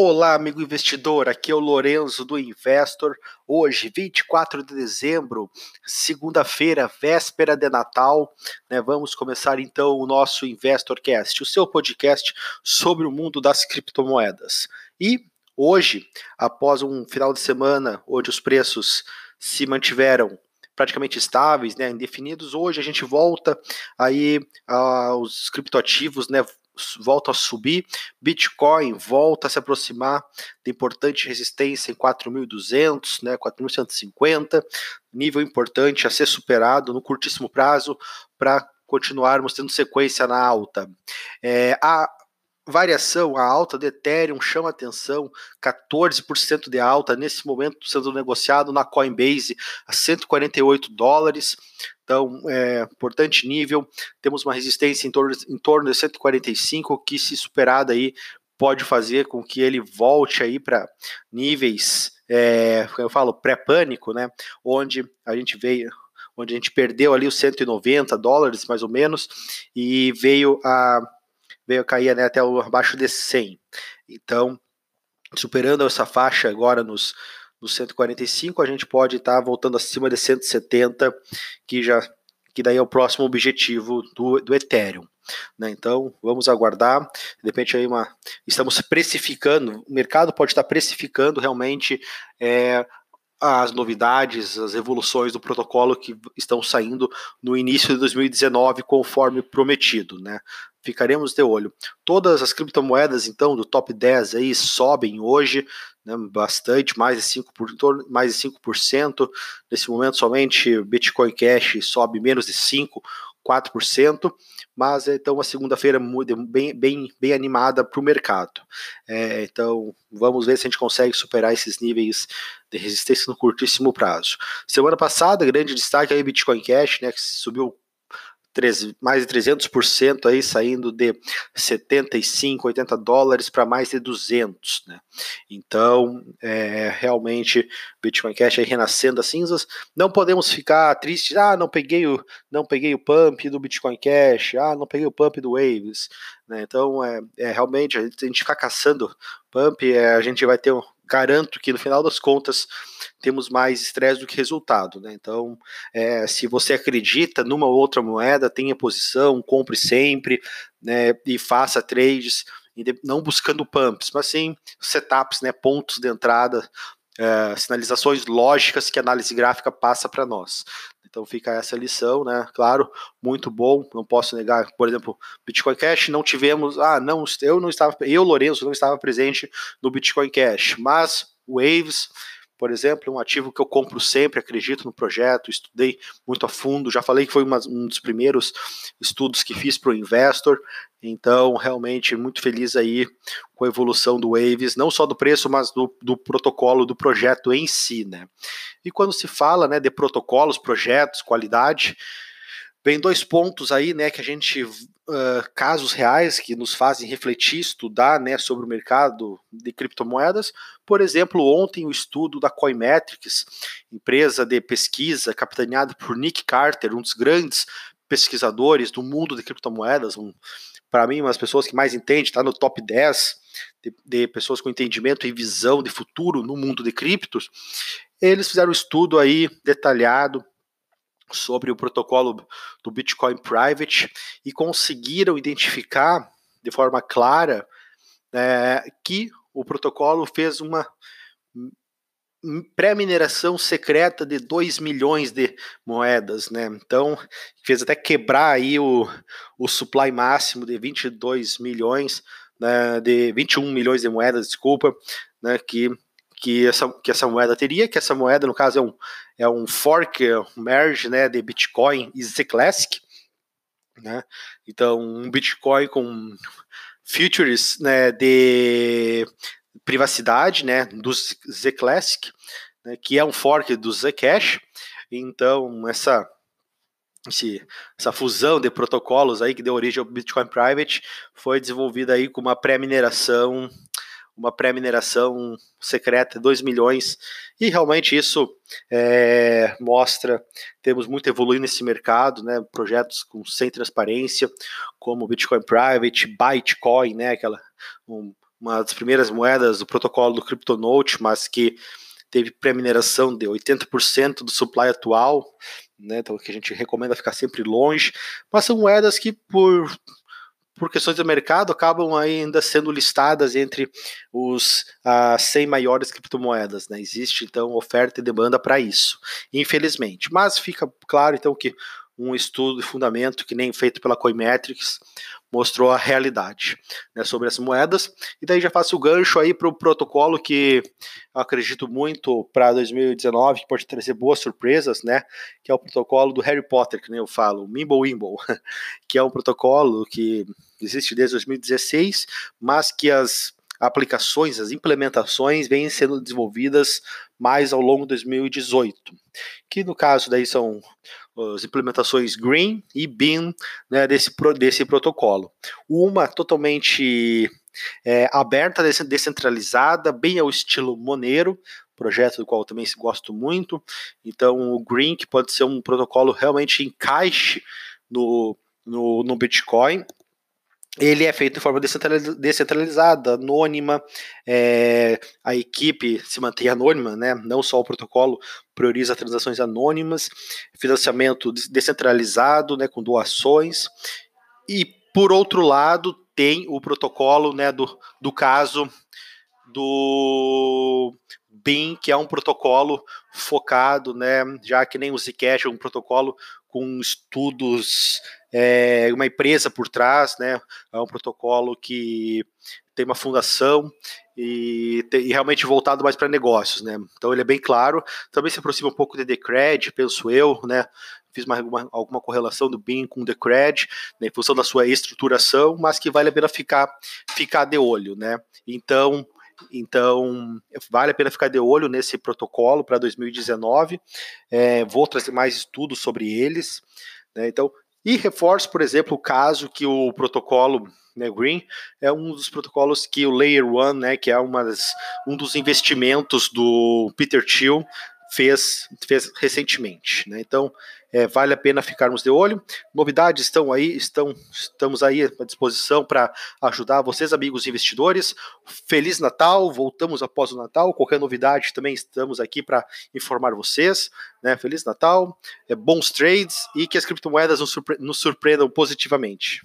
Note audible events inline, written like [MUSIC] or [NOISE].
Olá, amigo investidor. Aqui é o Lorenzo do Investor. Hoje, 24 de dezembro, segunda-feira, véspera de Natal, né? Vamos começar então o nosso InvestorCast, o seu podcast sobre o mundo das criptomoedas. E hoje, após um final de semana onde os preços se mantiveram praticamente estáveis, né, indefinidos. Hoje a gente volta aí aos criptoativos, né, volta a subir, Bitcoin volta a se aproximar de importante resistência em 4.200, né, 4.150, nível importante a ser superado no curtíssimo prazo para continuarmos tendo sequência na alta. É, a variação, a alta do Ethereum chama atenção, 14% de alta nesse momento sendo negociado na Coinbase a 148 dólares. Então, é, importante nível. Temos uma resistência em torno, em torno de 145, que se superada aí pode fazer com que ele volte aí para níveis, é, eu falo pré-pânico, né? Onde a gente veio, onde a gente perdeu ali os 190 dólares mais ou menos e veio a veio a cair né, até abaixo de 100. Então, superando essa faixa agora nos no 145, a gente pode estar tá voltando acima de 170, que já que daí é o próximo objetivo do, do Ethereum. Né? Então, vamos aguardar. De repente, aí uma, estamos precificando, o mercado pode estar precificando realmente é, as novidades, as evoluções do protocolo que estão saindo no início de 2019, conforme prometido. Né? Ficaremos de olho. Todas as criptomoedas, então, do top 10 aí sobem hoje, né, bastante, mais de 5%, mais de 5%. Nesse momento, somente Bitcoin Cash sobe menos de 5%, 4%, mas então uma segunda-feira bem, bem, bem animada para o mercado. É, então vamos ver se a gente consegue superar esses níveis de resistência no curtíssimo prazo. Semana passada, grande destaque aí Bitcoin Cash, né, que subiu mais de 300% aí saindo de 75, 80 dólares para mais de 200, né? Então, é, realmente, Bitcoin Cash aí renascendo as cinzas. Não podemos ficar tristes, ah, não peguei o, não peguei o pump do Bitcoin Cash, ah, não peguei o pump do Waves, né? Então, é, é realmente, a gente, a gente ficar caçando pump, é, a gente vai ter um, garanto que no final das contas temos mais estresse do que resultado. Né? Então, é, se você acredita numa outra moeda, tenha posição, compre sempre né, e faça trades, não buscando pumps, mas sim setups, né, pontos de entrada, é, sinalizações lógicas que a análise gráfica passa para nós. Então fica essa lição, né? Claro, muito bom, não posso negar. Por exemplo, Bitcoin Cash não tivemos, ah, não, eu não estava, eu Lourenço não estava presente no Bitcoin Cash, mas Waves por exemplo, um ativo que eu compro sempre, acredito no projeto, estudei muito a fundo, já falei que foi uma, um dos primeiros estudos que fiz para o Investor, então realmente muito feliz aí com a evolução do Waves, não só do preço, mas do, do protocolo do projeto em si, né? E quando se fala né, de protocolos, projetos, qualidade, Vem dois pontos aí, né, que a gente, uh, casos reais que nos fazem refletir, estudar, né, sobre o mercado de criptomoedas. Por exemplo, ontem o estudo da Coinmetrics, empresa de pesquisa capitaneada por Nick Carter, um dos grandes pesquisadores do mundo de criptomoedas, um, para mim, uma das pessoas que mais entende, está no top 10 de, de, pessoas com entendimento e visão de futuro no mundo de criptos. Eles fizeram um estudo aí detalhado sobre o protocolo do Bitcoin Private e conseguiram identificar de forma clara é, que o protocolo fez uma pré-mineração secreta de 2 milhões de moedas, né? Então, fez até quebrar aí o, o supply máximo de 22 milhões, né, de 21 milhões de moedas, desculpa, né, que que essa, que essa moeda teria, que essa moeda, no caso, é um, é um fork, é um merge né, de Bitcoin e Z Classic. Né? Então, um Bitcoin com futures né, de privacidade né, do Z Classic, né, que é um fork do Zcash. Então, essa, esse, essa fusão de protocolos aí que deu origem ao Bitcoin Private foi desenvolvida aí com uma pré-mineração uma pré-mineração secreta, 2 milhões, e realmente isso é, mostra, temos muito evoluído nesse mercado, né, projetos com, sem transparência, como Bitcoin Private, Bytecoin, né, aquela, um, uma das primeiras moedas do protocolo do CryptoNote, mas que teve pré-mineração de 80% do supply atual, né, então que a gente recomenda ficar sempre longe, mas são moedas que por por questões do mercado, acabam ainda sendo listadas entre os as 100 maiores criptomoedas. Né? Existe, então, oferta e demanda para isso, infelizmente. Mas fica claro, então, que um estudo de fundamento que nem feito pela Coinmetrics mostrou a realidade né, sobre as moedas. E daí já faço o gancho aí para o protocolo que eu acredito muito para 2019, que pode trazer boas surpresas, né? Que é o protocolo do Harry Potter, que nem eu falo, o Mimblewimble, [LAUGHS] que é um protocolo que existe desde 2016, mas que as aplicações, as implementações vêm sendo desenvolvidas mais ao longo de 2018, que no caso daí são as implementações Green e Beam né, desse, desse protocolo. Uma totalmente é, aberta, descentralizada, bem ao estilo Monero, projeto do qual também gosto muito. Então, o Green, que pode ser um protocolo realmente encaixe no, no, no Bitcoin, ele é feito de forma descentralizada, anônima, é, a equipe se mantém anônima, né? não só o protocolo prioriza transações anônimas, financiamento descentralizado, né, com doações, e por outro lado tem o protocolo né, do, do caso do BIM, que é um protocolo focado, né, já que nem o Zcash é um protocolo com estudos é uma empresa por trás, né? É um protocolo que tem uma fundação e, e realmente voltado mais para negócios, né? Então ele é bem claro. Também se aproxima um pouco de Decred, penso eu, né? Fiz uma, uma, alguma correlação do BIM com o Decred, né, em função da sua estruturação, mas que vale a pena ficar, ficar de olho, né? Então, então, vale a pena ficar de olho nesse protocolo para 2019. É, vou trazer mais estudos sobre eles. Né? Então, e reforço, por exemplo, o caso que o protocolo né, Green é um dos protocolos que o Layer One, né, que é uma das, um dos investimentos do Peter Thiel, fez, fez recentemente. Né? Então, é, vale a pena ficarmos de olho. Novidades estão aí, estão, estamos aí à disposição para ajudar vocês, amigos investidores. Feliz Natal, voltamos após o Natal. Qualquer novidade também estamos aqui para informar vocês. Né? Feliz Natal, é, bons trades e que as criptomoedas nos, nos surpreendam positivamente.